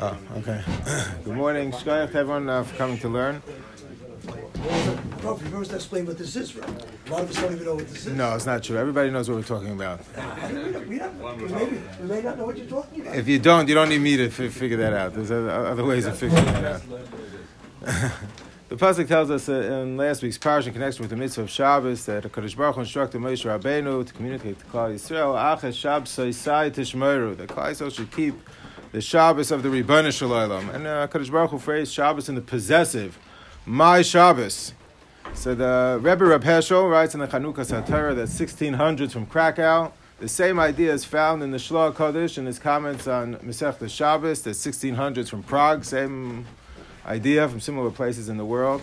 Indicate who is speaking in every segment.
Speaker 1: Oh, okay. Good morning. Shkoyach everyone uh, for coming to learn.
Speaker 2: Prof, you first explain what this is, right? A lot of us don't even know what this is.
Speaker 1: No, it's not true. Everybody knows what we're talking about.
Speaker 2: How do we don't, we, may, we may not know what you're talking about.
Speaker 1: If you don't, you don't need me to f- figure that out. There's other other ways of figuring that out. the pasuk tells us uh, in last week's parish in connection with the mitzvah of Shabbos that Hakadosh Baruch Hu instructed Moshe Rabbeinu to communicate to Klal Yisrael, "Aches Shabbos Soisai Tishmeru." That Klal Yisrael should keep the Shabbos of the Ribbono Shel Olam. And uh, Hakadosh Baruch Hu phrased Shabbos in the possessive, "My Shabbos." So the Rebbe Reb Heschel writes in the Chanukas HaTorah that 1600s from Krakow. The same idea is found in the Shloah Kodesh in his comments on Masech Shabbos. The 1600s from Prague. Same idea from similar places in the world.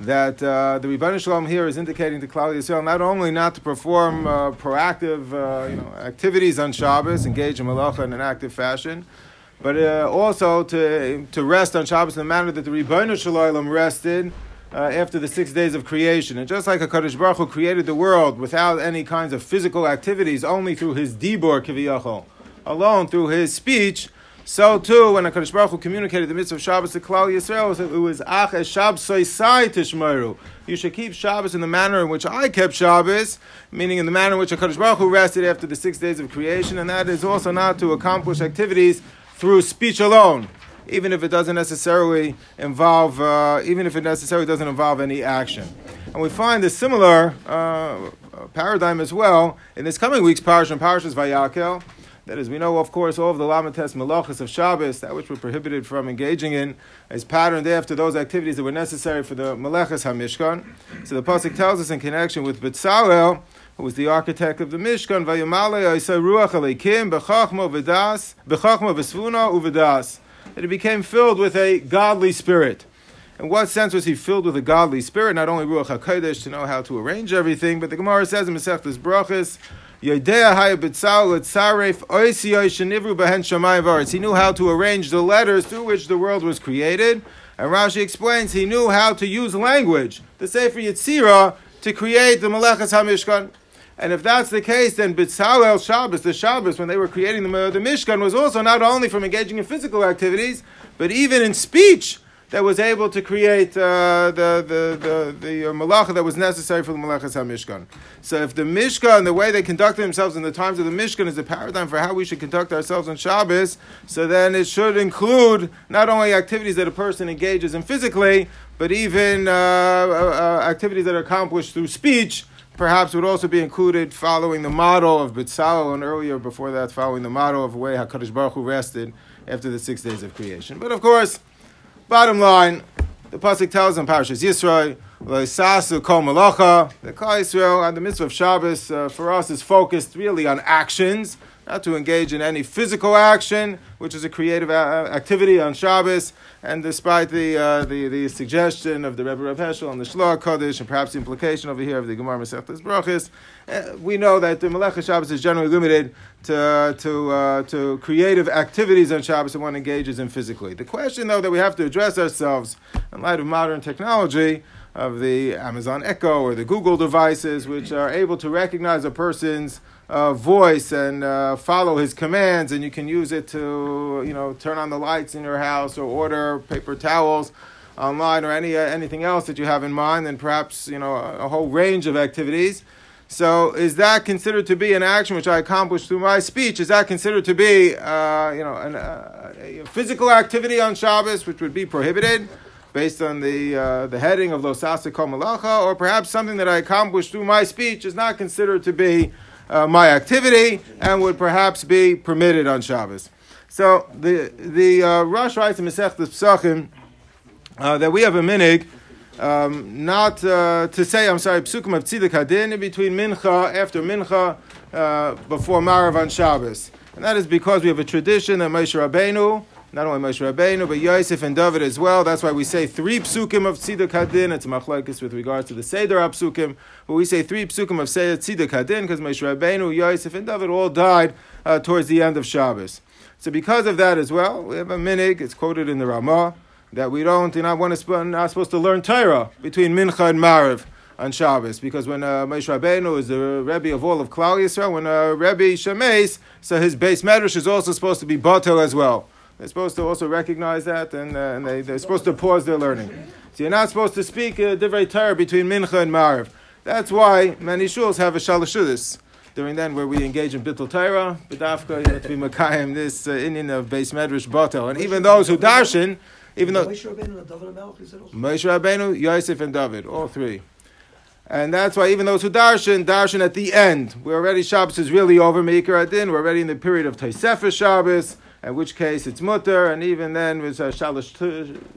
Speaker 1: That uh, the Ribbono Shel Olam here is indicating to Klal Yisrael not only not to perform uh, proactive uh, you know, activities on Shabbos, engage in malacha in an active fashion, but uh, also to, to rest on Shabbos in the manner that the Ribbono Shel Olam rested uh, after the six days of creation. And just like HaKadosh Baruch Hu created the world without any kinds of physical activities, only through his dibor kiviyachol, alone through his speech, so too, when HaKadosh Baruch Hu communicated the mitzvah of Shabbos to Klal Yisrael, it was Ach es Shab Soisai Tishmeru. You should keep Shabbos in the manner in which I kept Shabbos, meaning in the manner in which HaKadosh Baruch Hu rested after the six days of creation, and that is also not to accomplish activities through speech alone even if it doesn't necessarily involve, uh, even if it necessarily doesn't involve any action. And we find a similar uh, paradigm as well in this coming week's parish and parashas Vayakel. That is, we know, of course, all of the Lamates Malachas of Shabbos, that which we're prohibited from engaging in, is patterned after those activities that were necessary for the Malachas HaMishkan. So the Pasuk tells us in connection with Betzalel, who was the architect of the Mishkan, Vayamale Ruach Aleikim, Bechachmo V'das, Bechachmo V'svuna U'V'das, that he became filled with a godly spirit. In what sense was he filled with a godly spirit? Not only Ruach HaKodesh to know how to arrange everything, but the Gemara says in Masechtas Brachas, Yodea. He knew how to arrange the letters through which the world was created. And Rashi explains he knew how to use language, the Sefer Yetzirah, to create the Malachas HaMishkan. And if that's the case, then B'tzalel Shabbos, the Shabbos, when they were creating the, the Mishkan, was also not only from engaging in physical activities, but even in speech that was able to create uh, the, the, the, the uh, malacha that was necessary for the malachas HaMishkan. So if the Mishkan, the way they conducted themselves in the times of the Mishkan is a paradigm for how we should conduct ourselves on Shabbos, so then it should include not only activities that a person engages in physically, but even uh, uh, activities that are accomplished through speech, perhaps would also be included following the model of Betzalel and earlier before that following the model of the way HaKadosh Baruch Hu rested after the six days of creation. But of course, bottom line, the Pasuk tells in Parashas Yisrael, Sasu Kol Malacha, the Klal Yisrael and the mitzvah of Shabbos uh, for us is focused really on actions, not to engage in any physical action, which is a creative a- activity on Shabbos. And despite the, uh, the, the suggestion of the Rebbe Reb Heschel and the Shloah Kodesh, and perhaps the implication over here of the Gemara Masechtas Brachis, uh, we know that the Melech Shabbos is generally limited to, to, uh, to creative activities on Shabbos and one engages in physically. The question, though, that we have to address ourselves in light of modern technology, of the Amazon Echo or the Google devices, which are able to recognize a person's uh, voice and uh, follow his commands, and you can use it to, you know, turn on the lights in your house or order paper towels online or any uh, anything else that you have in mind, and perhaps you know a, a whole range of activities. So, is that considered to be an action which I accomplished through my speech? Is that considered to be, uh, you know, an, uh, a physical activity on Shabbos, which would be prohibited? based on the uh, the heading of Losasa Malacha, or perhaps something that I accomplished through my speech is not considered to be uh, my activity and would perhaps be permitted on Shabbos. So the the uh, Rosh writes in Masech Pesachim uh, that we have a minig. Um, not uh, to say, I'm sorry, psukim of Tziduk Hadin in between mincha, after mincha, uh, before Mariv on Shabbos. And that is because we have a tradition that Moshe Rabbeinu, not only Moshe Rabbeinu, but Yosef and David as well. That's why we say three psukim of Tziduk Hadin. It's machlekes with regards to the Seder psukim, but we say three psukim of Tziduk Hadin because Moshe Rabbeinu, Yosef, and David all died uh, towards the end of Shabbos. So because of that as well, we have a minig. It's quoted in the Ramah that we don't, you're not, want to, not supposed to learn Torah between Mincha and Mariv on Shabbos, because when uh, Moshe Rabbeinu is the Rebbe of all of Klal Yisrael, when uh, Rebbe Shemeis, so his beis medrash is also supposed to be batel as well They're supposed to also recognize that, and, uh, and they, they're supposed to pause their learning. So you're not supposed to speak uh, divrei Torah between mincha and mariv. That's why many shuls have a shalashudis. During then, where we engage in bittul Torah, b'dafka, you know, to be makayim this uh, inyan of beis medrash batel, and even those who darshan, even though
Speaker 2: Moshe Rabbeinu and David HaMelech, is it also?
Speaker 1: Moshe Rabbeinu, Yosef, and David, all three. And that's why even those who darshan, darshan at the end. We're already, Shabbos is really over, Meikar Adin. We're already in the period of Tosefes Shabbos, in which case it's mutter, and even then with uh, Shalosh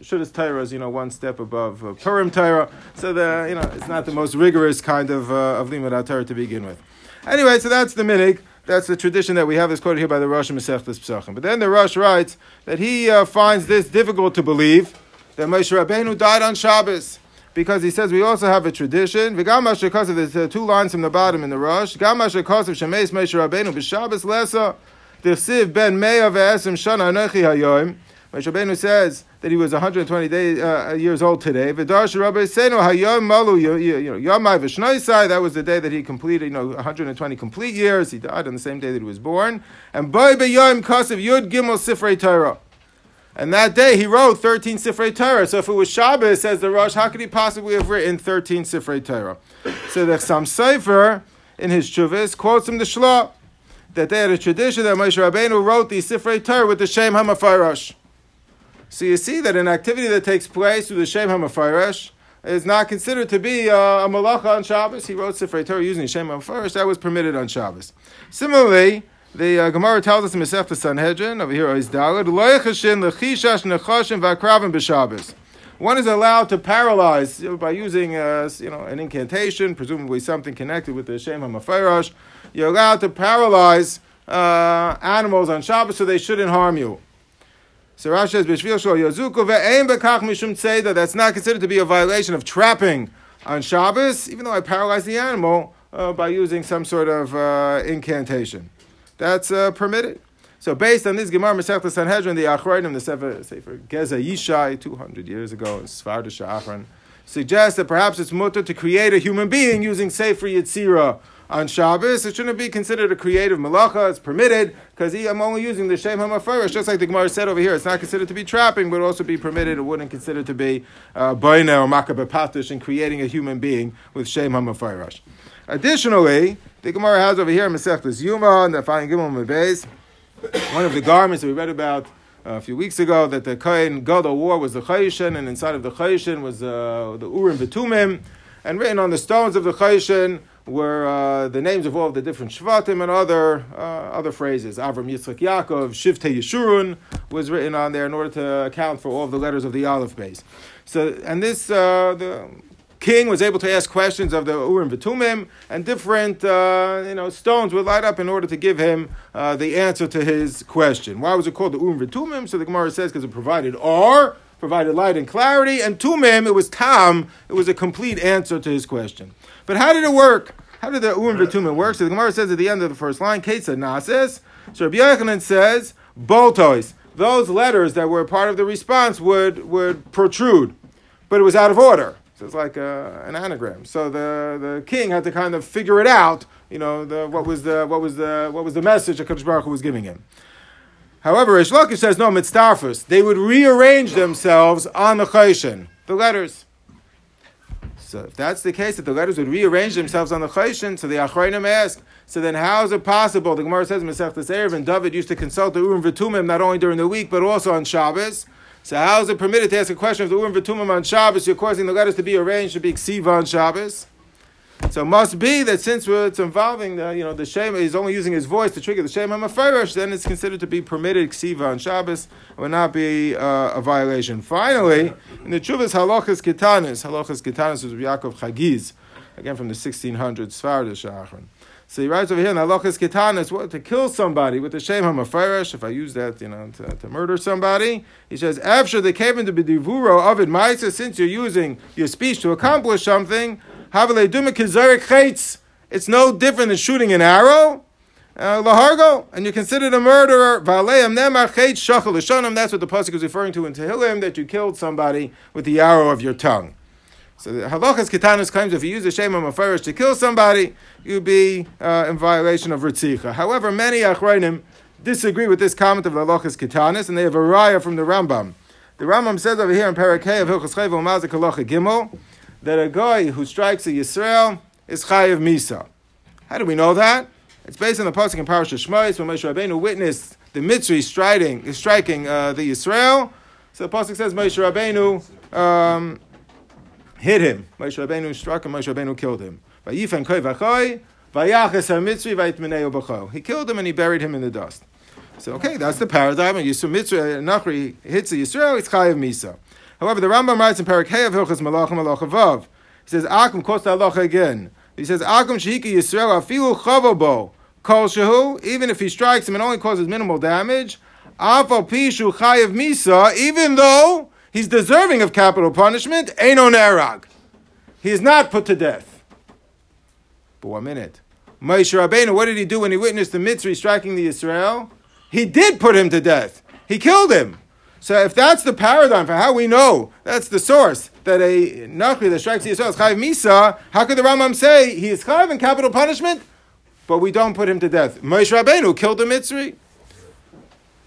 Speaker 1: Shudas is, you know, one step above uh, Purim Torah. So, the, you know, it's not the most rigorous kind of, uh, of Limud Torah to begin with. Anyway, so that's the minig. That's the tradition that we have is quoted here by the Rosh Masechtas Pesachim. But then the Rosh writes that he uh, finds this difficult to believe that Moshe Rabbeinu died on Shabbos because he says we also have a tradition. V'gam because of the two lines from the bottom in the Rosh. Gam because of Shemeis Moshe Rabbeinu b'Shabbos lesa Siv ben Meya ve'esim shana anochi hayoim. Rabbeinu says that he was 120 days, uh, years old today. V'darsh Rabbi Seinu hayom malu you know yomai v'shnoisai. That was the day that he completed, you know, 120 complete years. He died on the same day that he was born. And boy b'yom kasev yud gimel sifrei Torah. And that day he wrote 13 Sifrei Torah. So if it was Shabbos, says the Rosh, how could he possibly have written 13 Sifrei Torah? So the Chassam Sofer, in his Chuvis, quotes him the Shlah, that they had a tradition that Moshe Rabbeinu wrote the Sifrei Torah with the Shem HaMafarash. So you see that an activity that takes place with the Shem HaMafarash is not considered to be uh, a malacha on Shabbos. He wrote Sifrei Torah using Shem HaMafarash. That was permitted on Shabbos. Similarly, the uh, Gemara tells us in Masechta Sanhedrin over here is Dalad Loyachashin Lechishash Nechashim Vakravim B'Shabbos. One is allowed to paralyze by using uh, you know an incantation, presumably something connected with the Shem HaMafarash. You're allowed to paralyze uh, animals on Shabbos so they shouldn't harm you. So Rashi says, "B'shvil shol yozuku ve'ein bekach mishum tzeda." That's not considered to be a violation of trapping on Shabbos, even though I paralyze the animal uh, by using some sort of uh, incantation that's uh, permitted. So based on this Gemara Masechta Sanhedrin, the Achrayim, the Sefer, Sefer Geza Yishai, 200 years ago, in Svardish Achron, suggests that perhaps it's mutter to create a human being using Sefer Yetzirah on Shabbos. It shouldn't be considered a creative malacha. It's permitted because I'm only using the Shem HaMafarish, just like the Gemara said over here. It's not considered to be trapping, but also be permitted. It wouldn't consider to be uh, or Makeh B'Patish in creating a human being with Shem HaMafarish. Additionally, the Gemara has over here Masechtas Yuma and the Fayin Gimel Mebez, one of the garments that we read about uh, a few weeks ago that the Kohen Gadol wore was the Chayishin, and inside of the Chayishin was uh, the Urim V'Tumim, and written on the stones of the Chayishin were uh, the names of all the different Shvatim and other uh, other phrases. Avram Yitzchak Yaakov, Shivte Yeshurun was written on there in order to account for all of the letters of the Aleph Beis. So, and this uh, the king was able to ask questions of the Urim V'Tumim, and different uh, you know stones would light up in order to give him uh, the answer to his question. Why was it called the Urim V'Tumim? So the Gemara says because it provided R, provided light and clarity, and Tumim, it was Tam, it was a complete answer to his question. But how did it work? How did the Urim V'Tumim work? So the Gemara says at the end of the first line, Ketsa Nases. So Rabbi Yochanan says, Boltois. Those letters that were part of the response would, would protrude, but it was out of order. So it's like a, an anagram. So the, the king had to kind of figure it out. You know, the, what was the what was the what was the message that Kadosh Baruch Hu was giving him. However, Rish Lakish says no mitzdarfus. They would rearrange themselves on the chayshin, the letters. So if that's the case, that the letters would rearrange themselves on the chayshin, so the achrayim ask, so then how is it possible? The Gemara says Masechtas Erev and David used to consult the Urim V'Tumim not only during the week but also on Shabbos. So how is it permitted to ask a question of the Urim V'Tumim on Shabbos? You're causing the letters to be arranged to be Ksiva on Shabbos. So it must be that since it's involving the, you know, the Shem, he's only using his voice to trigger the Shem HaMafarish, then it's considered to be permitted Ksiva on Shabbos. It would not be uh, a violation. Finally, in the Chuvas Halachas Kitanis, Halachas Kitanis was Yaakov Chagiz, again from the 1600s, Svardish Achron. So he writes over here in Halachas Ketanis, what to kill somebody with the Shem HaMafarish, if I use that, you know, to, to murder somebody. He says, after the came into B'divuro of it, Maisa, since you're using your speech to accomplish something, it's no different than shooting an arrow. Uh, lahargo, and you're considered a murderer. That's what the pasuk is referring to in Tehillim, that you killed somebody with the arrow of your tongue. So the halachas ketanis claims if you use the shem of to kill somebody, you'd be uh, in violation of ritzicha. However, many achrayim disagree with this comment of the Lochas Kitanis, and they have a raya from the Rambam. The Rambam says over here in Parakeh of Hilchas Chayv Halacha Gimel that a guy who strikes a Yisrael is Chayiv Misa. How do we know that? It's based on the pasuk in Parashat Shmos when Moshe Rabbeinu witnessed the Mitzri striking, striking uh, the Yisrael. So the pasuk says Moshe Rabbeinu um, hit him. Moshe Rabbeinu struck him. Moshe Rabbeinu killed him. He killed him and he buried him in the dust. So okay, that's the paradigm. And Yisrael Mitzri Nachri hits the Yisrael. It's chayav misa. However, the Rambam writes in Parak Hey of Hilchas Malachim Malach Vav. He says Akum Kosta Alocha again. He says Akum Shehika Yisrael Afilu Chavobo Kol Shehu. Even if he strikes him and only causes minimal damage. Afal Pishu Chayev Misa. Even though he's deserving of capital punishment, Eino Nerag. He is not put to death. But one minute. Moshe Rabbeinu, what did he do when he witnessed the Mitzri striking the Israel? He did put him to death. He killed him. So if that's the paradigm for how we know, that's the source, that a Nachri that strikes the Yisrael is Chayiv Misa, how could the Rambam say he is Chayiv in capital punishment, but we don't put him to death? Moshe Rabbeinu killed the Mitzri.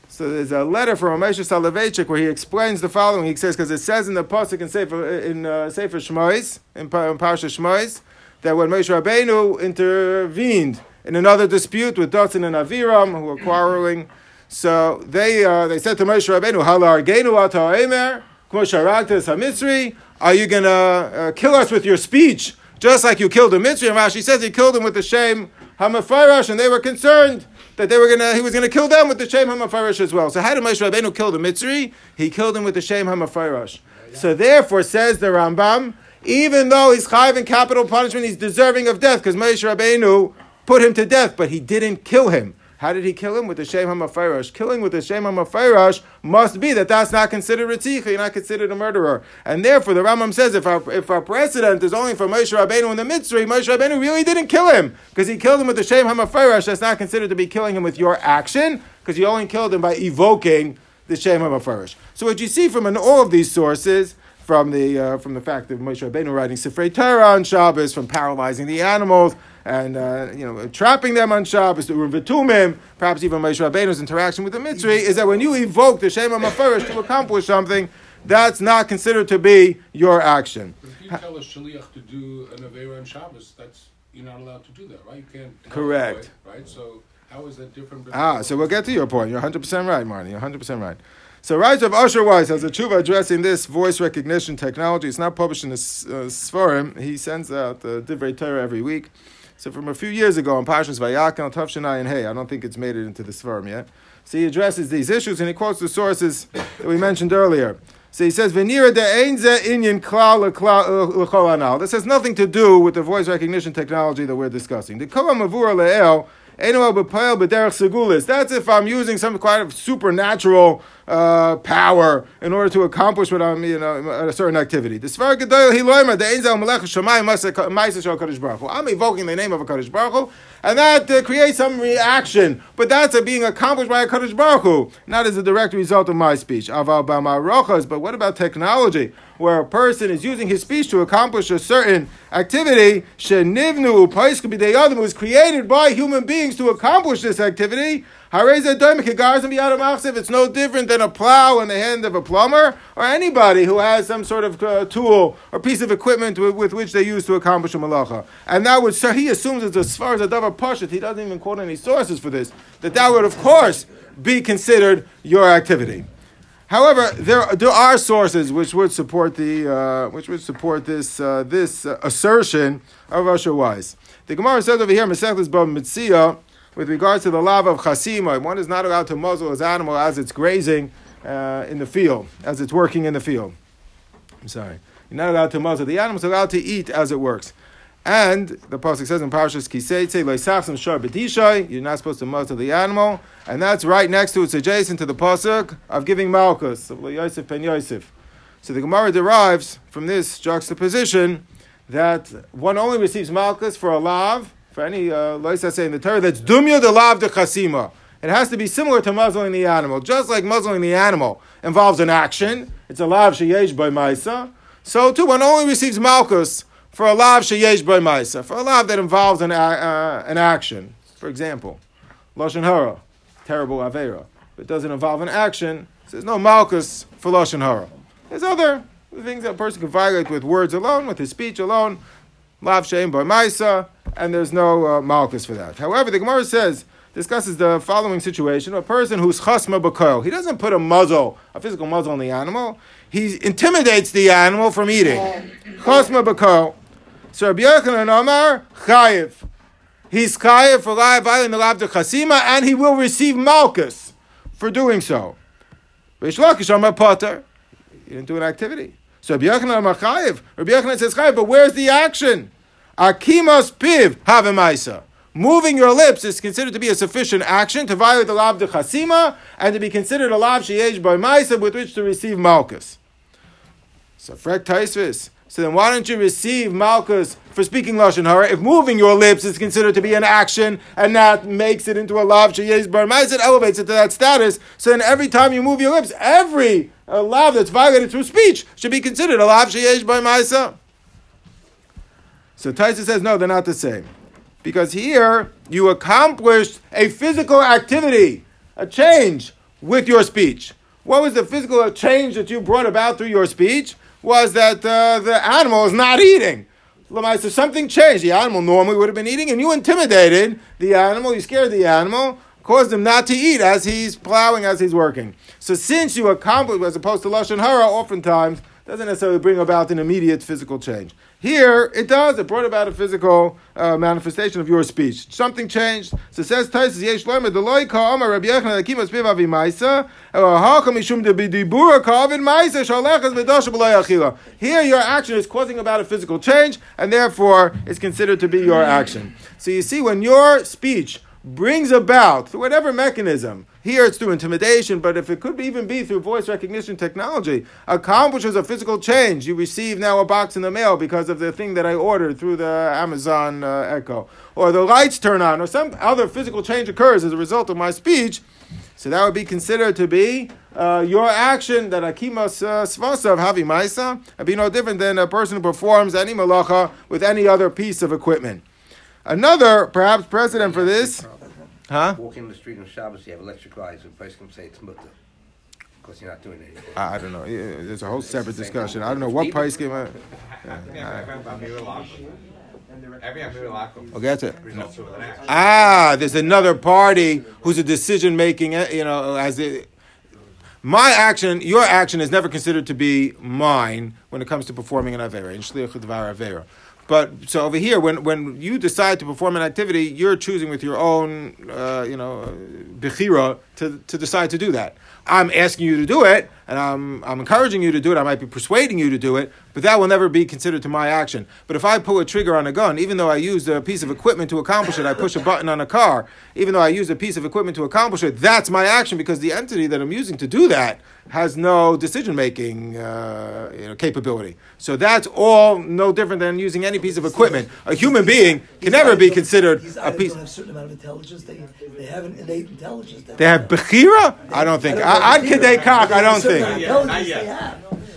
Speaker 1: So there's a letter from Moshe Soloveitchik where he explains the following. He says, because it says in the Pasuk in Sefer, in, uh, Sefer Shmois, in, in Parsha Shmois, that when Moshe Rabbeinu intervened in another dispute with Dasan and Aviram, who were quarreling, so they uh, they said to Moshe Rabbeinu, "Halar genu Emer, Hamitzri. Are you gonna uh, kill us with your speech, just like you killed the Mitzri?" And Rashi says he killed him with the Shem Hamafarash, and they were concerned that they were gonna he was gonna kill them with the Shem Hamafarash as well. So how did Moshe Rabbeinu kill the Mitzri? He killed him with the Shem Hamafarash. So therefore, says the Rambam, even though he's chayiv in capital punishment, he's deserving of death because Moshe Rabbeinu put him to death, but he didn't kill him. How did he kill him? With the Shem HaMafayrash. Killing with the Shem HaMafayrash must be that that's not considered Ritzicha, you're not considered a murderer. And therefore, the Rambam says if our, if our precedent is only for Moshe Rabbeinu in the Mitzri, Moshe Rabbeinu really didn't kill him, because he killed him with the Shem HaMafayrash. That's not considered to be killing him with your action, because you only killed him by evoking the Shem HaMafayrash. So what you see from an, all of these sources, from the, uh, from the fact that Moshe Rabbeinu writing Sifrei Torah on Shabbos, from paralyzing the animals, and uh, you know trapping them on Shabbos, the Vitumim, perhaps even Moshe Rabbeinu's interaction with the Mitzri, is that when you evoke the Shem HaMafarish to accomplish something, that's not considered to be your action.
Speaker 3: But if you tell a shaliach to do an avera on Shabbos, that's you're not allowed to do that, right? You can't.
Speaker 1: Correct.
Speaker 3: Away, right. So how is that different?
Speaker 1: Ah, so we'll get to your point. You're 100 percent right, Marty. You're 100 percent right. So Rise of Usher Weiss has a tshuva addressing this voice recognition technology. It's not published in the uh, Sforim. He sends out the Divrei Torah every week. So from a few years ago on Parshas Vayakel, Tavshanai and Hey, I don't think it's made it into the Sforim yet. So he addresses these issues and he quotes the sources that we mentioned earlier. So he says, "Venira de einze inyan klal uh, anal." This has nothing to do with the voice recognition technology that we're discussing. The kolam le'el that's if I'm using some kind of supernatural uh, power in order to accomplish what I'm, you know, a certain activity. The Svarikado Hiloima, the Angel Malach Shemai must show a Kharishbraku. I'm evoking the name of a Kadosh Baruch Hu, and that uh, creates some reaction. But that's uh, being accomplished by a Kadosh Baruch Hu, not as a direct result of my speech. But what about technology? Where a person is using his speech to accomplish a certain activity, shenivnu was created by human beings to accomplish this activity. It's no different than a plow in the hand of a plumber or anybody who has some sort of uh, tool or piece of equipment with, with, which they use to accomplish a malacha. And that would, so he assumes it's as far as a davar pashut, he doesn't even quote any sources for this, that that would, of course, be considered your activity. However, there, there are sources which would support the uh, which would support this uh, this uh, assertion of Usher Weiss. The Gemara says over here, Masechtas Bava Metzia, with regards to the love of chasima, one is not allowed to muzzle his animal as it's grazing uh, in the field, as it's working in the field. I'm sorry. You're not allowed to muzzle. The animal is allowed to eat as it works. And the pasuk says in Parashas Ki Seitzei, Leisachsim you're not supposed to muzzle the animal. And that's right next to, it's adjacent to the pasuk of giving Malchus, of Yosef ben Yosef. So the Gemara derives from this juxtaposition that one only receives Malchus for a lav, for any uh, say in the Torah, that's dumya de lav de chasima. It has to be similar to muzzling the animal. Just like muzzling the animal involves an action, it's a lav sheyesh by maisa. So too, one only receives malchus for a lav sheyesh by maisa, for a lav that involves an, uh, an action. For example, lashon hara. terrible avera. But it doesn't involve an action. So there's no malchus for lashon hara. There's other things that a person can violate with words alone, with his speech alone. Lav shein by maisa, and there's no uh, malchus for that. However, the Gemara says discusses the following situation: a person who's chasma b'koil, he doesn't put a muzzle, a physical muzzle on the animal. He intimidates the animal from eating. Chasma b'koil. So Rabbi Yochanan Amar chayiv. He's chayiv for violating the lav de chasima, and he will receive malchus for doing so. Rish Lakish Amar potter. He didn't do an activity. So Rabbi Yochanan Amar chayiv. Rabbi Yochanan says chayiv, but where's the action? Akimas piv havemaisa. Moving your lips is considered to be a sufficient action to violate the lav de chasima and to be considered a lav sheyesh by maisa with which to receive malchus. So frek taisvis. So then why don't you receive malchus for speaking lashon hara if moving your lips is considered to be an action and that makes it into a lav sheyesh bar it elevates it to that status. So then every time you move your lips, every uh, lav that's violated through speech should be considered a lav sheyesh bar maisa. So Taisa says no, they're not the same. Because here you accomplished a physical activity, a change with your speech. What was the physical change that you brought about through your speech? Was that uh, the animal is not eating. So something changed. The animal normally would have been eating, and you intimidated the animal, you scared the animal, caused him not to eat as he's plowing, as he's working. So since you accomplished, as opposed to Lashon Hara, oftentimes doesn't necessarily bring about an immediate physical change. Here, it does. It brought about a physical uh, manifestation of your speech. Something changed. So says Taisus Yesh Loimer Deloy Ka Amar Rabbi Yechon Akimas Piv Avi Maisa Haka Mishum De Bidibura Ka Avin Maisa Shalechas Medosha B'Loy Achila. Here, your action is causing about a physical change, and therefore is considered to be your action. So you see, when your speech brings about through whatever mechanism here it's through intimidation, but if it could even be through voice recognition technology, accomplishes a physical change. You receive now a box in the mail because of the thing that I ordered through the Amazon uh, Echo, or the lights turn on, or some other physical change occurs as a result of my speech. So that would be considered to be uh, your action that akimas uh, svasa of havi maisa, and be no different than a person who performs any malacha with any other piece of equipment. Another, perhaps, precedent for this Huh?
Speaker 4: Walking the street on Shabbos, you have electric lights, and the person can say it's mutter. Of course, you're not doing anything.
Speaker 1: I, I don't know. Yeah, there's a whole separate discussion. I don't know what price came out. Okay, that's it. Ah, there's another party who's a decision making. eh, You know, as it, my action, your action is never considered to be mine when it comes to performing an avera in shliach dvar avera. But so over here, when, when you decide to perform an activity, you're choosing with your own, uh, you know, bechira to, to decide to do that. I'm asking you to do it, and I'm, I'm encouraging you to do it. I might be persuading you to do it, but that will never be considered to my action. But if I pull a trigger on a gun, even though I used a piece of equipment to accomplish it, I push a button on a car, even though I used a piece of equipment to accomplish it, that's my action because the entity that I'm using to do that has no decision making uh, you know, capability. So that's all no different than using any piece of equipment. A human being can never be considered a piece.
Speaker 2: have a certain amount of intelligence. They, they have an innate intelligence.
Speaker 1: They have bechira? I don't think. I, I'd kid they cock. I don't think.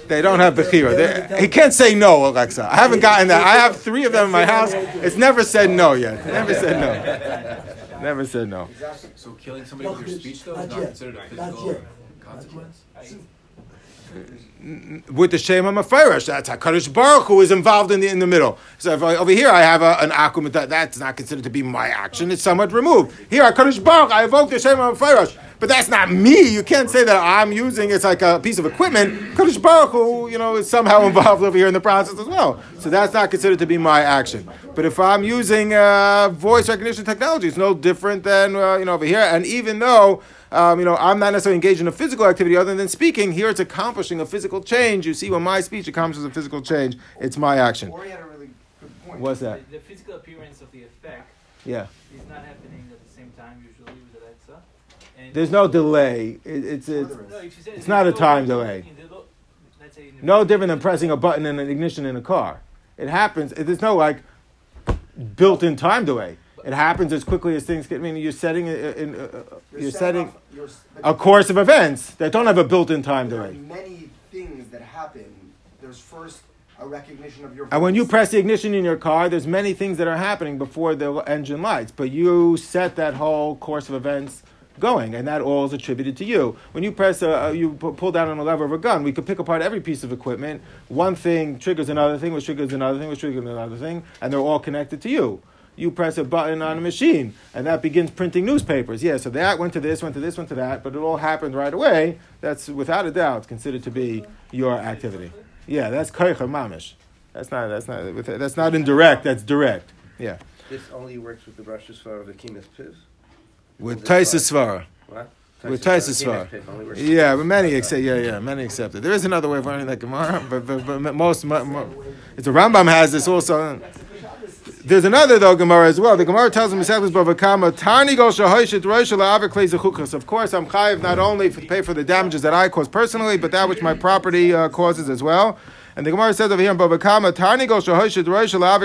Speaker 2: They
Speaker 1: don't have bechira. He can't say no, Alexa. I haven't gotten that. I have three of them in my house. It's never said no yet. Never said no. Never said no.
Speaker 5: So killing somebody with your speech though is not considered a physical consequence?
Speaker 1: With the Shem HaMefarish, that's HaKadosh Baruch Hu is involved in the, in the middle. So if I, over here I have a, an akum, that, that's not considered to be my action. It's somewhat removed. Here, HaKadosh Baruch, I evoke the Shem HaMefarish. But that's not me. You can't say that I'm using it's like a piece of equipment. Kadosh Baruch Hu, you know, is somehow involved over here in the process as well. So that's not considered to be my action. But if I'm using uh, voice recognition technology, it's no different than uh, you know over here. And even though um, you know I'm not necessarily engaged in a physical activity other than speaking, here it's accomplishing a physical change. You see, when my speech accomplishes a physical change, it's my action.
Speaker 6: Ori had a really good point.
Speaker 1: What's that?
Speaker 7: The, the physical appearance of the effect
Speaker 1: Yeah.
Speaker 7: is not happening at the same time usually with Alexa. And
Speaker 1: There's no delay. It, it's it's
Speaker 7: no,
Speaker 1: it's not a time delay.
Speaker 7: in the low- let's say in the
Speaker 1: no different than pressing a button in an ignition in a car. It happens. There's no like built-in time delay. It happens as quickly as things get. I mean, you're setting, a- in, uh, uh, you're setting
Speaker 6: off- you're s-
Speaker 1: a course of events that don't have a built-in time
Speaker 6: There
Speaker 1: delay.
Speaker 6: many things that happen. There's first a recognition of your.
Speaker 1: And when you press the ignition in your car, there's many things that are happening before the engine lights. But you set that whole course of events going, and that all is attributed to you. When you press, a, you pull down on a lever of a gun, we could pick apart every piece of equipment. One thing triggers another thing, which triggers another thing, which triggers another thing, and they're all connected to you. You press a button on a machine, and that begins printing newspapers. Yeah, so that went to this, went to this, went to that, but it all happened right away. That's without a doubt considered to be your activity. Yeah, that's koicha mamish. That's not. That's not. That's not indirect. That's direct. Yeah.
Speaker 4: This only works with the Rosh Hashanah of the Kinas Piv?
Speaker 1: With Taisa Svara.
Speaker 4: What?
Speaker 1: With
Speaker 4: Taisa
Speaker 1: Taisa
Speaker 4: Svara,
Speaker 1: Svara.
Speaker 4: Kinas Piv only works
Speaker 1: Yeah,
Speaker 4: with-
Speaker 1: but many accept. Yeah, yeah, many accept it. There is another way of learning that Gemara, but, but, but most, mo, mo, it's the Rambam has this also. There's another though Gemara as well. The Gemara tells him Mesechus Bava Kama Tarni Gol Shahoshit Rosh La'aver Klei Zechukas. Of course, I'm chayiv not only to pay for the damages that I cause personally, but that which my property uh, causes as well. And the Gemara says over here in La'aver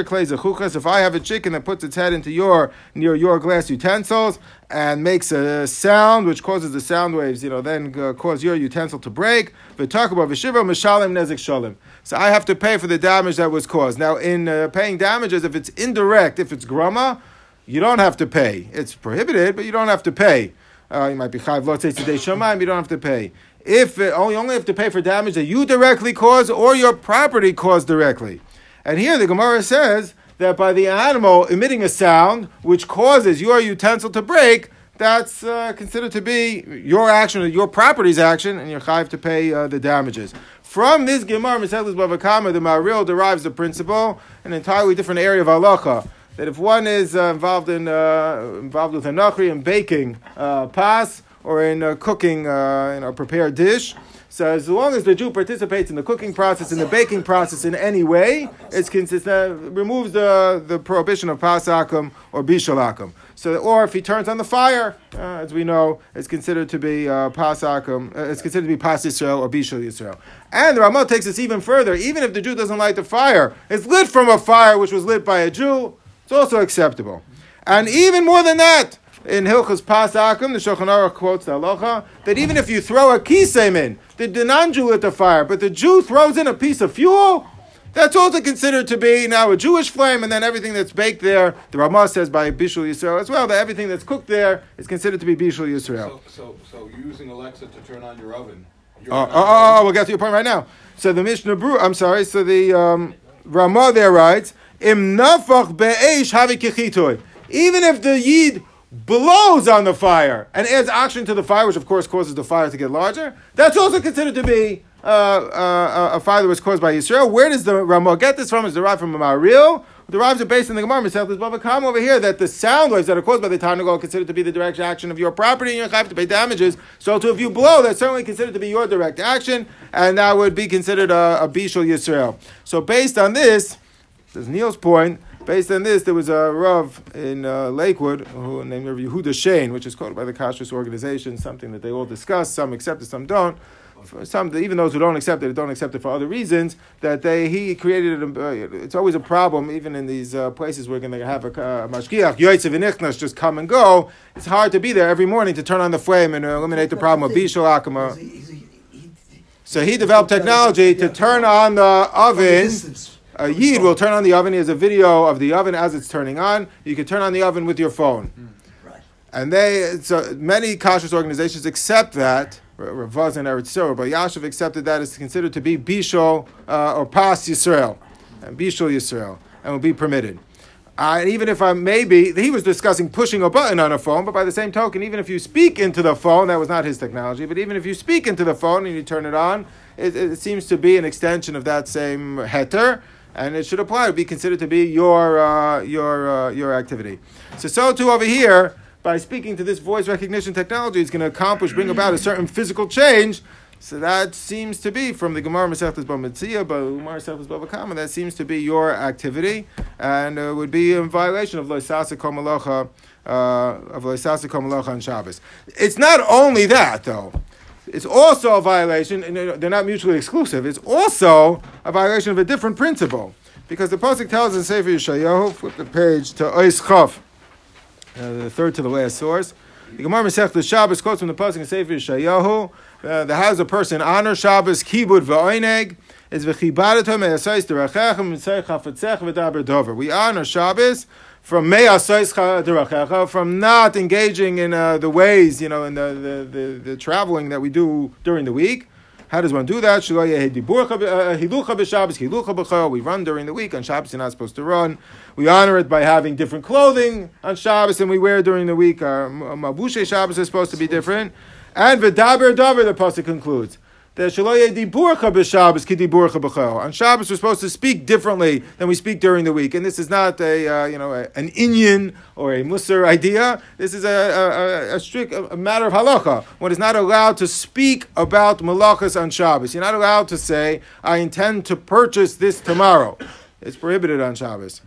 Speaker 1: Klei If I have a chicken that puts its head into your near your glass utensils and makes a sound which causes the sound waves, you know, then uh, cause your utensil to break. V'talk about v'shiva mishalim nezik shalim. So I have to pay for the damage that was caused. Now, in uh, paying damages, if it's indirect, if it's grama, you don't have to pay. It's prohibited, but you don't have to pay. Uh, you might be chayv lo today shamayim, you don't have to pay. If uh, only only have to pay for damage that you directly caused or your property caused directly. And here the Gemara says that by the animal emitting a sound which causes your utensil to break, that's uh, considered to be your action or your property's action, and you're chayiv to pay uh, the damages. From this Gemara, Meselis Bava Kama, the Maril derives the principle, an entirely different area of halacha, that if one is uh, involved in uh, involved with a nachri in baking uh, pas or in uh, cooking uh, in a prepared dish, so as long as the Jew participates in the cooking process, in the baking process in any way, it's consistent, removes the, the prohibition of pasakum or bishalakum. So, or if he turns on the fire, uh, as we know, it's considered to be uh, pasakum. Uh, it's considered to be pas Yisrael or bishul Yisrael. And the Ramah takes this even further. Even if the Jew doesn't light the fire, it's lit from a fire which was lit by a Jew. It's also acceptable. And even more than that, in Hilchas Pasakum, the Shulchan Aruch quotes the halacha that even if you throw a kisem in, the, the non-Jew lit the fire, but the Jew throws in a piece of fuel, that's also considered to be now a Jewish flame, and then everything that's baked there, the Ramah says by Bishul Yisrael as well, that everything that's cooked there is considered to be Bishul Yisrael.
Speaker 5: So, so, so using Alexa to turn on your oven.
Speaker 1: Oh, oh, oh, oh, we'll get to your point right now. So the Mishnah Brew, I'm sorry, so the um, Ramah there writes, Im nafach be'esh havi. Even if the Yid blows on the fire and adds oxygen to the fire, which of course causes the fire to get larger, that's also considered to be uh, uh, a fire that was caused by Yisrael. Where does the Ramah get this from? Is derived from Maril? Derives are based on the Gemara Mishnah Bava Kam over here that the sound waves that are caused by the Tarnagol are considered to be the direct action of your property and you have to pay damages. So to if you blow, that's certainly considered to be your direct action, and that would be considered a, a Bishul Yisrael. So based on this, this is Neil's point. Based on this, there was a Rav in uh, Lakewood who named Rav Yehuda Shane, which is quoted by the Kashrus organization, something that they all discuss. Some accept it, some don't. For some, even those who don't accept it, don't accept it for other reasons. That they he created. A, uh, it's always a problem, even in these uh, places where going to have a uh, mashgiach, yoitzev and just come and go. It's hard to be there every morning to turn on the flame and uh, eliminate the problem of bishul akama.
Speaker 2: He's a- he's a- he-
Speaker 1: So he developed technology to turn on the oven.
Speaker 2: Distance.
Speaker 1: A yid will turn on the oven. He has a video of the oven as it's turning on. You can turn on the oven with your phone.
Speaker 2: Right.
Speaker 1: And they, so many kashrus organizations accept that. Ravaz and Eretz Yisrael, but Yashav accepted that as considered to be Bishol uh, or Pas Yisrael, and Bishol Yisrael, and will be permitted. Uh, and even if I maybe he was discussing pushing a button on a phone, but by the same token, even if you speak into the phone, that was not his technology. But even if you speak into the phone and you turn it on, it, it seems to be an extension of that same heter, and it should apply to be considered to be your uh, your uh, your activity. So so too over here, by speaking to this voice recognition technology, it's going to accomplish bring about a certain physical change. So that seems to be from the Gemara Masechtas Bava Metzia, but Gemara Masechtas Bava Kama, that seems to be your activity, and uh, would be in violation of Loisasa Komalacha, uh, of Loisasa Komalacha on Shabbos. It's not only that, though. It's also a violation, and they're not mutually exclusive. It's also a violation of a different principle, because the pasuk tells us in Sefer Yeshayahu, flip the page to Ois Chav, uh, the third to the last source. The Gemara Masechtas Shabbos quotes from the pasuk in Sefer Yeshayahu. Uh, the does a person honor Shabbos kibud va'oineg is v'chibadato me'asais derachechem mitzay chafatzech v'daber dover. We honor Shabbos from derachecha, from not engaging in uh, the ways, you know, in the, the, the, the traveling that we do during the week. How does one do that? Uh, b'chol. We run during the week. On Shabbos, you're not supposed to run. We honor it by having different clothing on Shabbos than we wear during the week. Our mabushe Shabbos is supposed to be different. And v'daber davar, the pasuk concludes. On Shabbos, we're supposed to speak differently than we speak during the week. And this is not a, uh, you know, a, an inyan or a Musar idea. This is a, a, a, a strict a matter of halacha. One is not allowed to speak about malachas on Shabbos. You're not allowed to say, I intend to purchase this tomorrow. It's prohibited on Shabbos.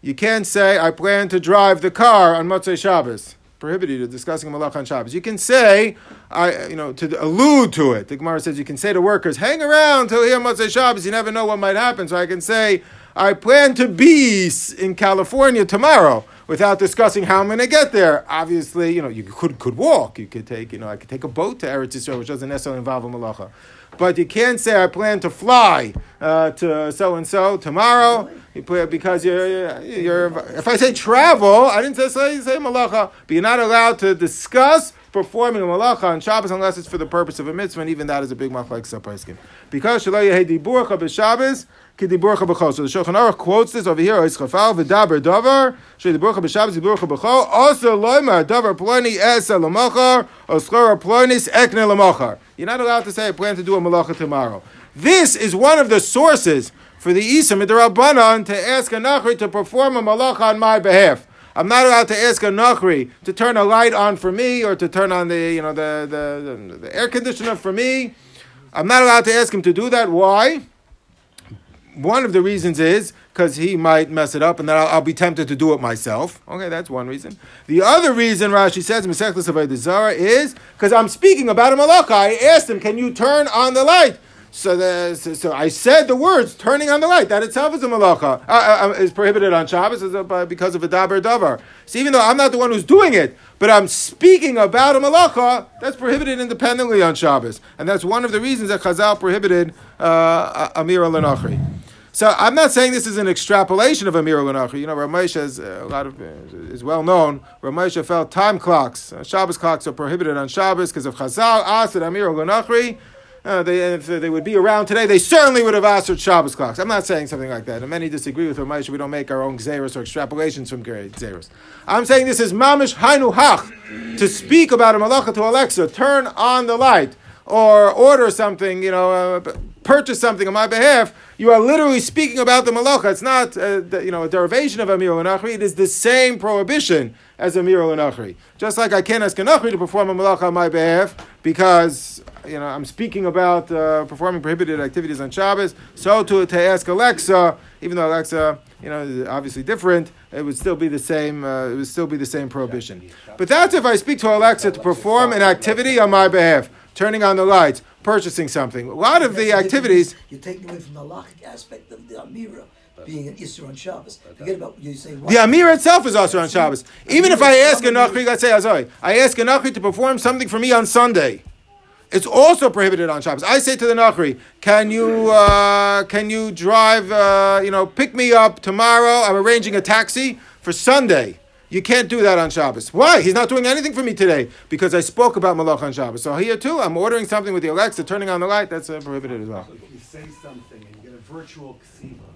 Speaker 1: You can't say, I plan to drive the car on Motzei Shabbos. Prohibited discussing malach on Shabbos. You can say, I, you know, to allude to it. The Gemara says you can say to workers, hang around till here Motzei Shabbos. You never know what might happen. So I can say, I plan to be in California tomorrow without discussing how I'm going to get there. Obviously, you know, you could could walk. You could take, you know, I could take a boat to Eretz Yisrael, which doesn't necessarily involve a malacha. But you can't say I plan to fly uh, to so and so tomorrow you put- because you're, you're. If I say travel, I didn't say say, say malacha, but you're not allowed to discuss performing a malacha on Shabbos unless it's for the purpose of a mitzvah, and even that is a big machlek sapaiskim. Because shalom yehei diburcha b'Shabbos. So the Shulchan Aruch quotes this over here. Ois chafal v'daber davar she diburcha b'Shabbos diburcha b'chol. Also loymar davar ploni es lamachar or schora plonis ekne lamachar. You're not allowed to say I plan to do a malacha tomorrow. This is one of the sources for the Isa Midrabanan to ask a Nachri to perform a malacha on my behalf. I'm not allowed to ask a Nachri to turn a light on for me or to turn on the, you know, the, the, the, the air conditioner for me. I'm not allowed to ask him to do that. Why? One of the reasons is because he might mess it up and then I'll, I'll be tempted to do it myself. Okay, that's one reason. The other reason Rashi says in Mesechus of Zara is because I'm speaking about a malacha. I asked him, can you turn on the light? So, the, so, so I said the words turning on the light. That itself is a malacha. Uh, uh, is prohibited on Shabbos by- because of a daber davar. So even though I'm not the one who's doing it, but I'm speaking about a malacha, that's prohibited independently on Shabbos. And that's one of the reasons that Chazal prohibited uh, Amir al So I'm not saying this is an extrapolation of Amir al You know, Ramesh is uh, a lot of uh, is well known. Ramesh felt time clocks, uh, Shabbos clocks are prohibited on Shabbos because of Chazal asked Amir al uh, they, if they would be around today, they certainly would have for Shabbos clocks. I'm not saying something like that. And many disagree with Ramesh. We don't make our own gzeros or extrapolations from gzeros. I'm saying this is mamish hainu hach. To speak about a malacha to Alexa, turn on the light, or order something, you know, uh, purchase something on my behalf, you are literally speaking about the malacha. It's not, uh, you know, a derivation of Amir al-Nachri. It is the same prohibition as Amir al-Nachri. Just like I can't ask a Nachri to perform a malacha on my behalf because, you know, I'm speaking about uh, performing prohibited activities on Shabbos. So to, to ask Alexa, even though Alexa, you know, is obviously different, it would still be the same. Uh, it would still be the same prohibition. But that's if I speak to Alexa to perform an activity on my behalf, turning on the lights, purchasing something. A lot of the activities.
Speaker 2: You're taking away from the halachic aspect of the Amira being an Isser on Shabbos. Forget about you say
Speaker 1: The Amir itself is also on Shabbos. Even if I ask a Nachri, let's say, sorry, I ask a Nachri to perform something for me on Sunday, it's also prohibited on Shabbos. I say to the Nachri, can you, uh, can you drive, uh, you know, pick me up tomorrow? I'm arranging a taxi for Sunday. You can't do that on Shabbos. Why? He's not doing anything for me today because I spoke about Malach on Shabbos. So here too, I'm ordering something with the Alexa, turning on the light. That's uh, prohibited as well.
Speaker 8: If you say something and you get a virtual ksiva, is that considered?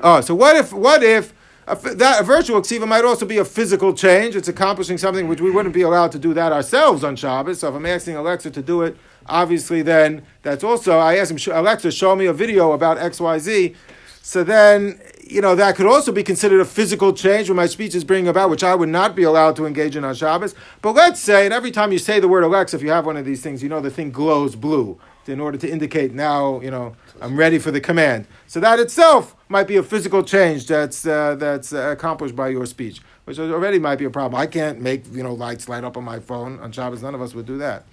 Speaker 1: Oh, so what if what if a, that a virtual ksiva might also be a physical change? It's accomplishing something which we wouldn't be allowed to do that ourselves on Shabbos. So if I'm asking Alexa to do it, obviously then that's also I ask him "Sh- Alexa show me a video about X Y Z. So then you know that could also be considered a physical change when my speech is bringing about, which I would not be allowed to engage in on Shabbos. But let's say, and every time you say the word Alexa, if you have one of these things, you know the thing glows blue in order to indicate now, you know, I'm ready for the command. So that itself might be a physical change that's uh, that's uh, accomplished by your speech, which already might be a problem. I can't make you know lights light up on my phone on Shabbos. None of us would do that.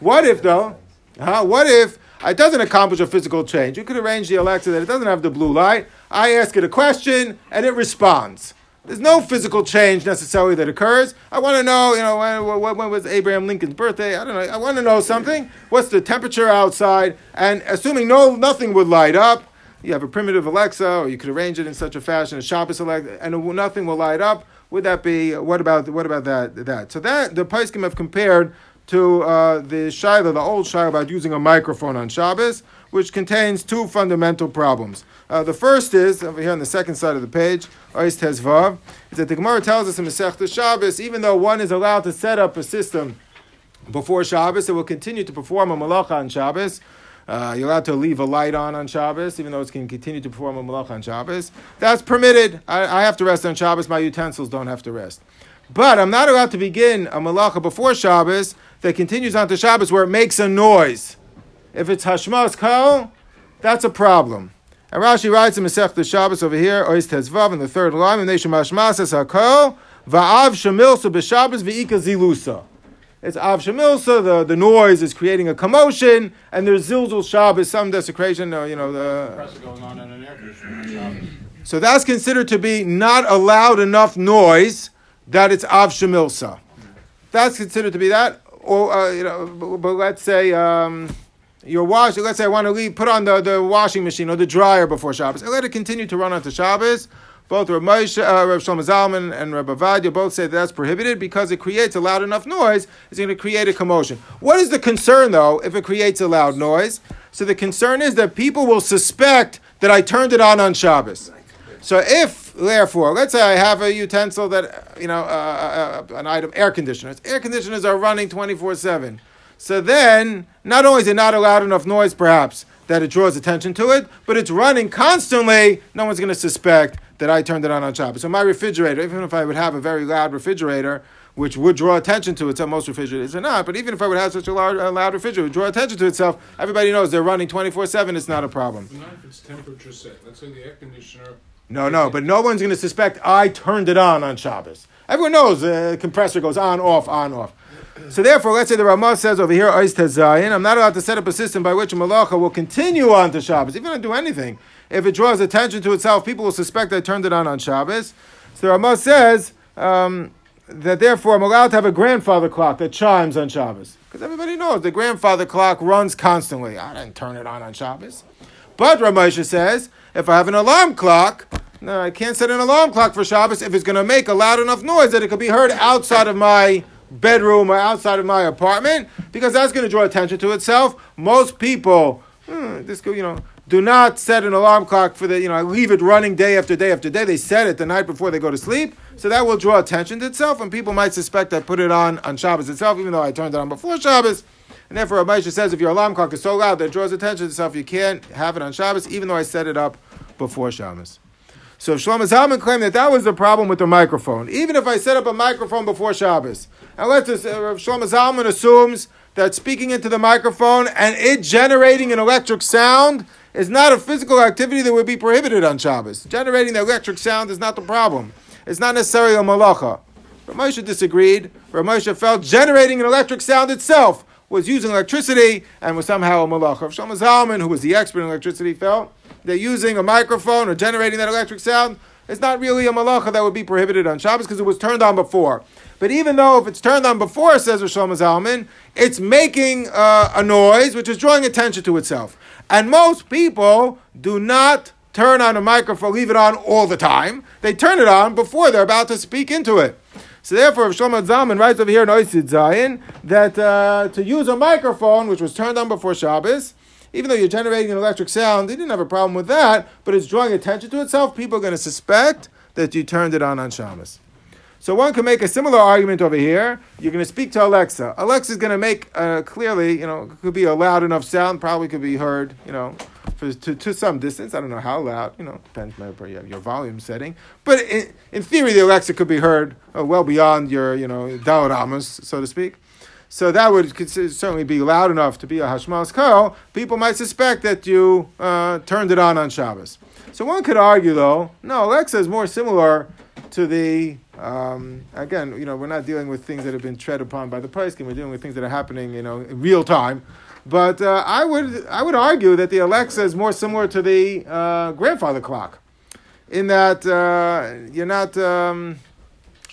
Speaker 1: What if though? Huh? What if it doesn't accomplish a physical change? You could arrange the Alexa that it doesn't have the blue light. I ask it a question and it responds. There's no physical change necessarily that occurs. I want to know, you know, when, when, when was Abraham Lincoln's birthday? I don't know. I want to know something. What's the temperature outside? And assuming no, nothing would light up, you have a primitive Alexa, or you could arrange it in such a fashion, a Shabbos Alexa, and nothing will light up. Would that be what about what about that that? So that the Paiskim have compared to uh, the Shiloh, the old Shiloh, about using a microphone on Shabbos, which contains two fundamental problems. Uh, the first is over here on the second side of the page, Ois Tezvav, is that the Gemara tells us in Masechta Shabbos, even though one is allowed to set up a system before Shabbos, it will continue to perform a malacha on Shabbos. Uh, you're allowed to leave a light on on Shabbos, even though it can continue to perform a malacha on Shabbos. That's permitted. I, I have to rest on Shabbos. My utensils don't have to rest. But I'm not allowed to begin a malacha before Shabbos that continues on to Shabbos where it makes a noise. If it's Hashmas Kol, that's a problem. And Rashi writes in Masech the Shabbos over here, Ois Tezvav, in the third line, and Neshim Hashmas es HaKol, Va'av Shemilsa B'Shabbos V'ika Zilusa. It's Av Shemilsa, the, the noise is creating a commotion, and there's Zilzul Shabbos, some desecration, uh, you know, the,
Speaker 5: Press going on in an air conditioner on Shabbos.
Speaker 1: so that's considered to be not a loud enough noise that it's av shemilsa. That's considered to be that. Or uh, you know, but, but let's say um, you're washing. Let's say I want to leave, put on the, the washing machine or the dryer before Shabbos, and let it continue to run onto Shabbos. Both Reb Moshe, uh, Shlomo Zalman, and Reb Ovadia both say that that's prohibited because it creates a loud enough noise. It's going to create a commotion. What is the concern, though, if it creates a loud noise? So the concern is that people will suspect that I turned it on on Shabbos. So if, therefore, let's say I have a utensil that, you know, uh, uh, an item, air conditioners. Air conditioners are running 24 7. So then, not only is it not a loud enough noise, perhaps, that it draws attention to it, but it's running constantly, no one's going to suspect that I turned it on on Shabbos. So my refrigerator, even if I would have a very loud refrigerator, which would draw attention to it, some most refrigerators are not, but even if I would have such a loud, a loud refrigerator, it would draw attention to itself, everybody knows they're running 24 7, it's not a problem.
Speaker 3: Not if it's temperature set. Let's say the air conditioner.
Speaker 1: No, no, but no one's going to suspect I turned it on on Shabbos. Everyone knows the compressor goes on, off, on, off. So therefore, let's say the Ramah says over here, Ois Tezayin, I'm not allowed to set up a system by which a malacha will continue on to Shabbos, even if I don't do anything. If it draws attention to itself, people will suspect I turned it on on Shabbos. So the Ramah says um, that therefore I'm allowed to have a grandfather clock that chimes on Shabbos. Because everybody knows the grandfather clock runs constantly. I didn't turn it on on Shabbos. But Reb Moshe says, if I have an alarm clock, no, I can't set an alarm clock for Shabbos if it's going to make a loud enough noise that it could be heard outside of my bedroom or outside of my apartment, because that's going to draw attention to itself. Most people, hmm, this you know, do not set an alarm clock for the, you know, I leave it running day after day after day. They set it the night before they go to sleep, so that will draw attention to itself, and people might suspect I put it on on Shabbos itself, even though I turned it on before Shabbos. And therefore, Rabbi says if your alarm clock is so loud that it draws attention to itself, you can't have it on Shabbos, even though I set it up before Shabbos. So Shlomo Zalman claimed that that was the problem with the microphone. Even if I set up a microphone before Shabbos, and let's just, uh, Shlomo Zalman assumes that speaking into the microphone and it generating an electric sound is not a physical activity that would be prohibited on Shabbos. Generating the electric sound is not the problem. It's not necessarily a malacha. Reb Moshe disagreed. Reb Moshe felt generating an electric sound itself was using electricity and was somehow a malacha. Shlomo Zalman, who was the expert in electricity, felt that using a microphone or generating that electric sound is not really a malacha that would be prohibited on Shabbos because it was turned on before. But even though if it's turned on before, says Shlomo Zalman, it's making uh, a noise which is drawing attention to itself. And most people do not turn on a microphone, leave it on all the time. They turn it on before they're about to speak into it. So therefore, Shlomo Zalman writes over here in Oisid Zayin that uh, to use a microphone, which was turned on before Shabbos, even though you're generating an electric sound, they didn't have a problem with that, but it's drawing attention to itself. People are going to suspect that you turned it on on Shabbos. So one can make a similar argument over here. You're going to speak to Alexa. Alexa's going to make uh, clearly, you know, could be a loud enough sound, probably could be heard, you know, for, to, to some distance. I don't know how loud, you know, depends maybe your, your volume setting. But in, in theory, the Alexa could be heard uh, well beyond your, you know, daled amos, so to speak. So that would certainly be loud enough to be a Hashmas Kol. People might suspect that you uh, turned it on on Shabbos. So one could argue, though, no, Alexa is more similar to the um, again, you know, we're not dealing with things that have been tread upon by the price Paiskin. We're dealing with things that are happening, you know, in real time. But uh, I would I would argue that the Alexa is more similar to the uh, grandfather clock, in that uh, you're not. Um,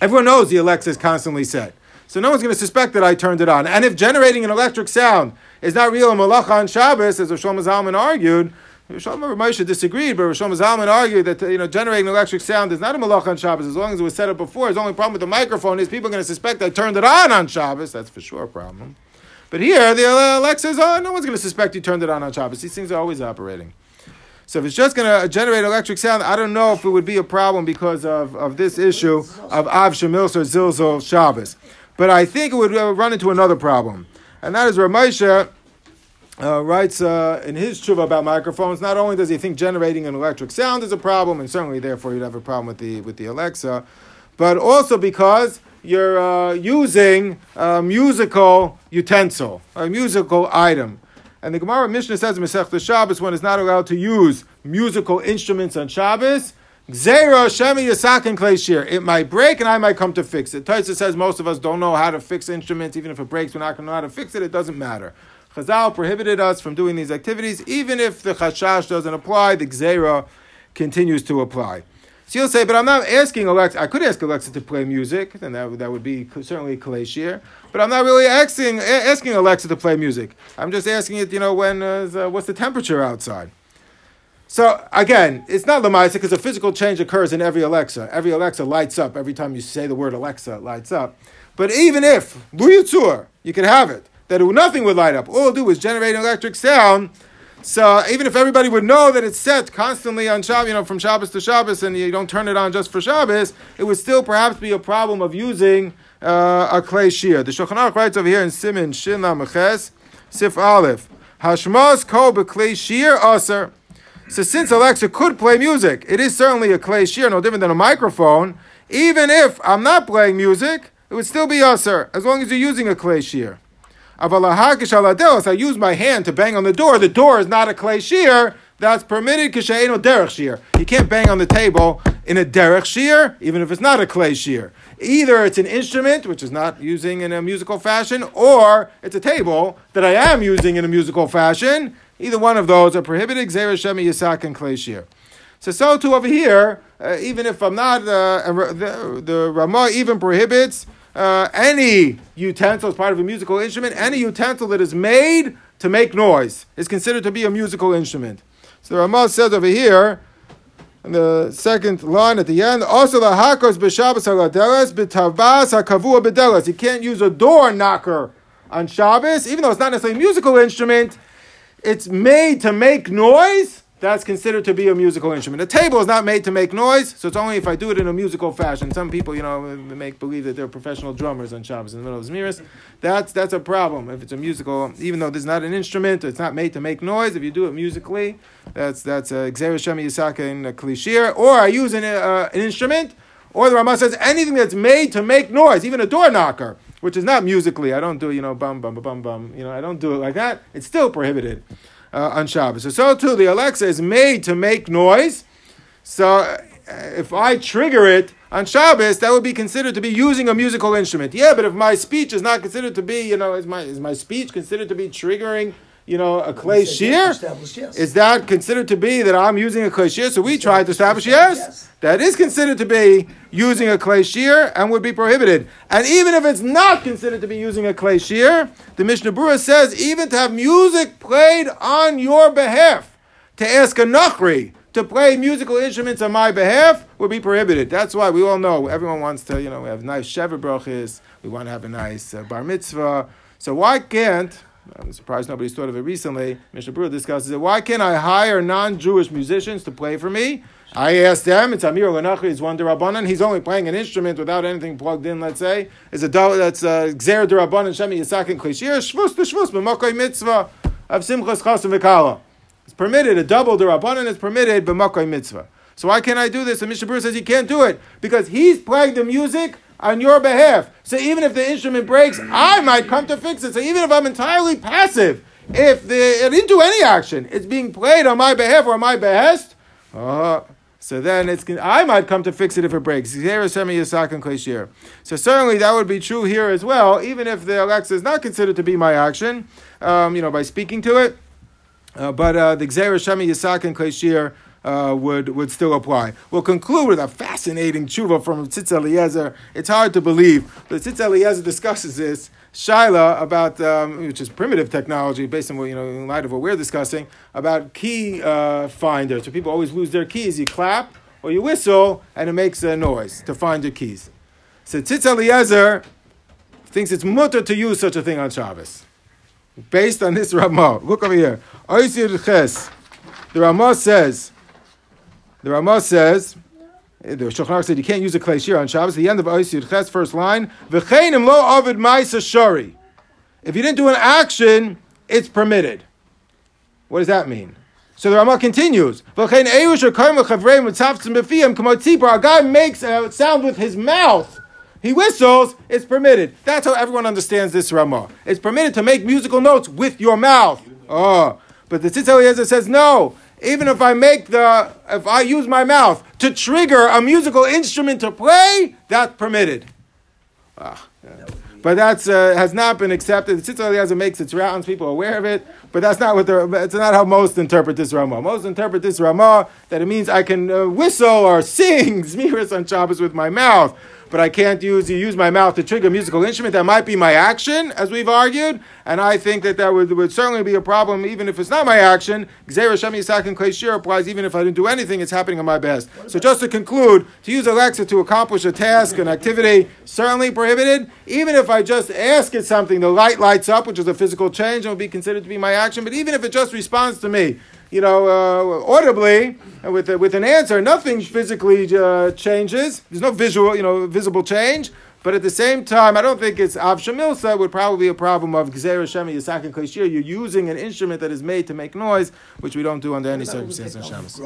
Speaker 1: everyone knows the Alexa is constantly set, so no one's going to suspect that I turned it on. And if generating an electric sound is not real malacha on Shabbos, as Shlomo Zalman argued, Shlomo Moshe disagreed, but Shlomo Zalman argued that you know generating electric sound is not a malach on Shabbos as long as it was set up before. His only problem with the microphone is people are going to suspect I turned it on on Shabbos. That's for sure a problem. But here the Alexa's on. No one's going to suspect you turned it on on Shabbos. These things are always operating. So if it's just going to generate electric sound, I don't know if it would be a problem because of, of this issue of Av Shemils or Zilzal Shabbos. But I think it would uh, run into another problem. And that is Reb Moshe uh, writes uh, in his tshuva about microphones. Not only does he think generating an electric sound is a problem, and certainly therefore you'd have a problem with the with the Alexa, but also because you're uh, using a musical utensil, a musical item. And the Gemara Mishnah says in Masech Shabbos, one is not allowed to use musical instruments on Shabbos. Gzeira Shemi Yasakin Kleishir. It might break and I might come to fix it. Tosfos says most of us don't know how to fix instruments. Even if it breaks, we're not going to know how to fix it. It doesn't matter. Chazal prohibited us from doing these activities. Even if the Chashash doesn't apply, the Gzeira continues to apply. So you'll say, but I'm not asking Alexa. I could ask Alexa to play music, and that, that would be certainly Kalashir. But I'm not really asking asking Alexa to play music. I'm just asking it, you know, when uh, the, what's the temperature outside. So again, it's not Lamaisa because a physical change occurs in every Alexa. Every Alexa lights up every time you say the word Alexa. It lights up. But even if Luyitzur, you could have it that nothing would light up. All it'll do is generate an electric sound so even if everybody would know that it's set constantly on Shabbos, you know, from Shabbos to Shabbos, and you don't turn it on just for Shabbos, it would still perhaps be a problem of using uh, a klei shir. The Shulchan Aruch writes over here in Simin Shin Lameches Sif Aleph Hashmos Ko Klei Shir Aser. So since Alexa could play music, it is certainly a klei shir, no different than a microphone. Even if I'm not playing music, it would still be Aser, as long as you're using a klei shir. I use my hand to bang on the door. The door is not a klei shir. That's permitted kishaino derech shir. You can't bang on the table in a derech shir, even if it's not a klei shir. Either it's an instrument, which is not using in a musical fashion, or it's a table that I am using in a musical fashion. Either one of those are prohibited. Xer Shemi Yisak and klei shir. So, so too over here, uh, even if I'm not, uh, the, the Ramah even prohibits uh, any utensil as part of a musical instrument, any utensil that is made to make noise is considered to be a musical instrument. So the Ramah says over here, in the second line at the end, also the hakos b'Shabbos haladeles b'tavas hakavua b'deles. You can't use a door knocker on Shabbos, even though it's not necessarily a musical instrument. It's made to make noise that's considered to be a musical instrument. A table is not made to make noise, so it's only if I do it in a musical fashion. Some people, you know, make believe that they're professional drummers on Shabbos in the middle of Zmiris. That's that's a problem. If it's a musical, even though this is not an instrument, it's not made to make noise. If you do it musically, that's that's a Xereshami Yisaka in a klishir. Or I use an, uh, an instrument, or the Ramah says anything that's made to make noise, even a door knocker, which is not musically. I don't do, you know, bum bum, bum, bum, bum, you know, I don't do it like that. It's still prohibited uh, on Shabbos. So, too, the Alexa is made to make noise. So uh, if I trigger it on Shabbos, that would be considered to be using a musical instrument. Yeah, but if my speech is not considered to be, you know, is my, is my speech considered to be triggering you know, a klei shir?
Speaker 2: Yes.
Speaker 1: Is that considered to be that I'm using a klei shir? So we tried to establish yes. yes. That is considered to be using a klei shir and would be prohibited. And even if it's not considered to be using a klei shir, the Mishnah Berurah says even to have music played on your behalf, to ask a nachri to play musical instruments on my behalf would be prohibited. That's why we all know everyone wants to, you know, we have nice sheva brachas, we want to have a nice uh, bar mitzvah. So why can't I'm surprised nobody's thought of it recently. Mishnah Berurah discusses it. Why can't I hire non-Jewish musicians to play for me? I asked them. It's Amir Lenachri. He's one derabanan. He's only playing an instrument without anything plugged in. Let's say It's a that's a gzer derabanan shemi yisakin klishir shvus to shvus b'makom mitzvah of simchas chassan v'kala. It's permitted. A double derabanan is permitted b'makom mitzvah. So why can't I do this? And Mishnah Berurah says he can't do it because he's playing the music on your behalf. So even if the instrument breaks, I might come to fix it. So even if I'm entirely passive, if the, it didn't do any action, it's being played on my behalf or my behest, uh, so then it's I might come to fix it if it breaks. So certainly that would be true here as well, even if the Alexa is not considered to be my action, um, you know, by speaking to it. Uh, but uh, the Gzera Shemi Yisak and Kleshir uh, would, would still apply. We'll conclude with a fascinating tshuva from Tzitz Eliezer. It's hard to believe, but Tzitz Eliezer discusses this shaila about um, which is primitive technology based on what you know in light of what we're discussing about key uh, finder. So people always lose their keys. You clap or you whistle, and it makes a noise to find your keys. So Tzitz Eliezer thinks it's mutar to use such a thing on Shabbos. Based on this Ramah. Look over here. The Ramah says, the Ramah says, the Shulchan said you can't use a clay shear on Shabbos. The end of Oisir Ches, first line, V'cheinim lo avid ma'isa shari. If you didn't do an action, it's permitted. What does that mean? So the Ramah continues. "V'chein eyush or kaim v'chavrei mitzavtzim b'fiyim k'mo tzipor." A guy makes a sound with his mouth. He whistles. It's permitted. That's how everyone understands this Ramah. It's permitted to make musical notes with your mouth. Oh, but the Tzitz Eliezer says no. Even if I make the, if I use my mouth to trigger a musical instrument to play, that's permitted. Ah, yeah. But that's uh, has not been accepted. The Tzitz Eliezer makes its rounds. People are aware of it. But that's not what the. It's not how most interpret this Ramah. Most interpret this Ramah that it means I can uh, whistle or sing Zmiris on Shabbos with my mouth, but I can't use use my mouth to trigger a musical instrument. That might be my action, as we've argued, and I think that that would, would certainly be a problem, even if it's not my action. Gzeira Shem Yisak and Klei Shir applies even if I didn't do anything. It's happening on my best. So just to conclude, to use Alexa to accomplish a task, an activity, certainly prohibited. Even if I just ask it something, the light lights up, which is a physical change, and would be considered to be my action. But even if it just responds to me, you know, uh, audibly uh, with with an answer, nothing physically uh, changes. There's no visual, you know, visible change. But at the same time, I don't think it's Av Shamilsa would probably be a problem of Gzeir Shemi Yisak and Kleshir. You're using an instrument that is made to make noise, which we don't do under any circumstances on Shabbos.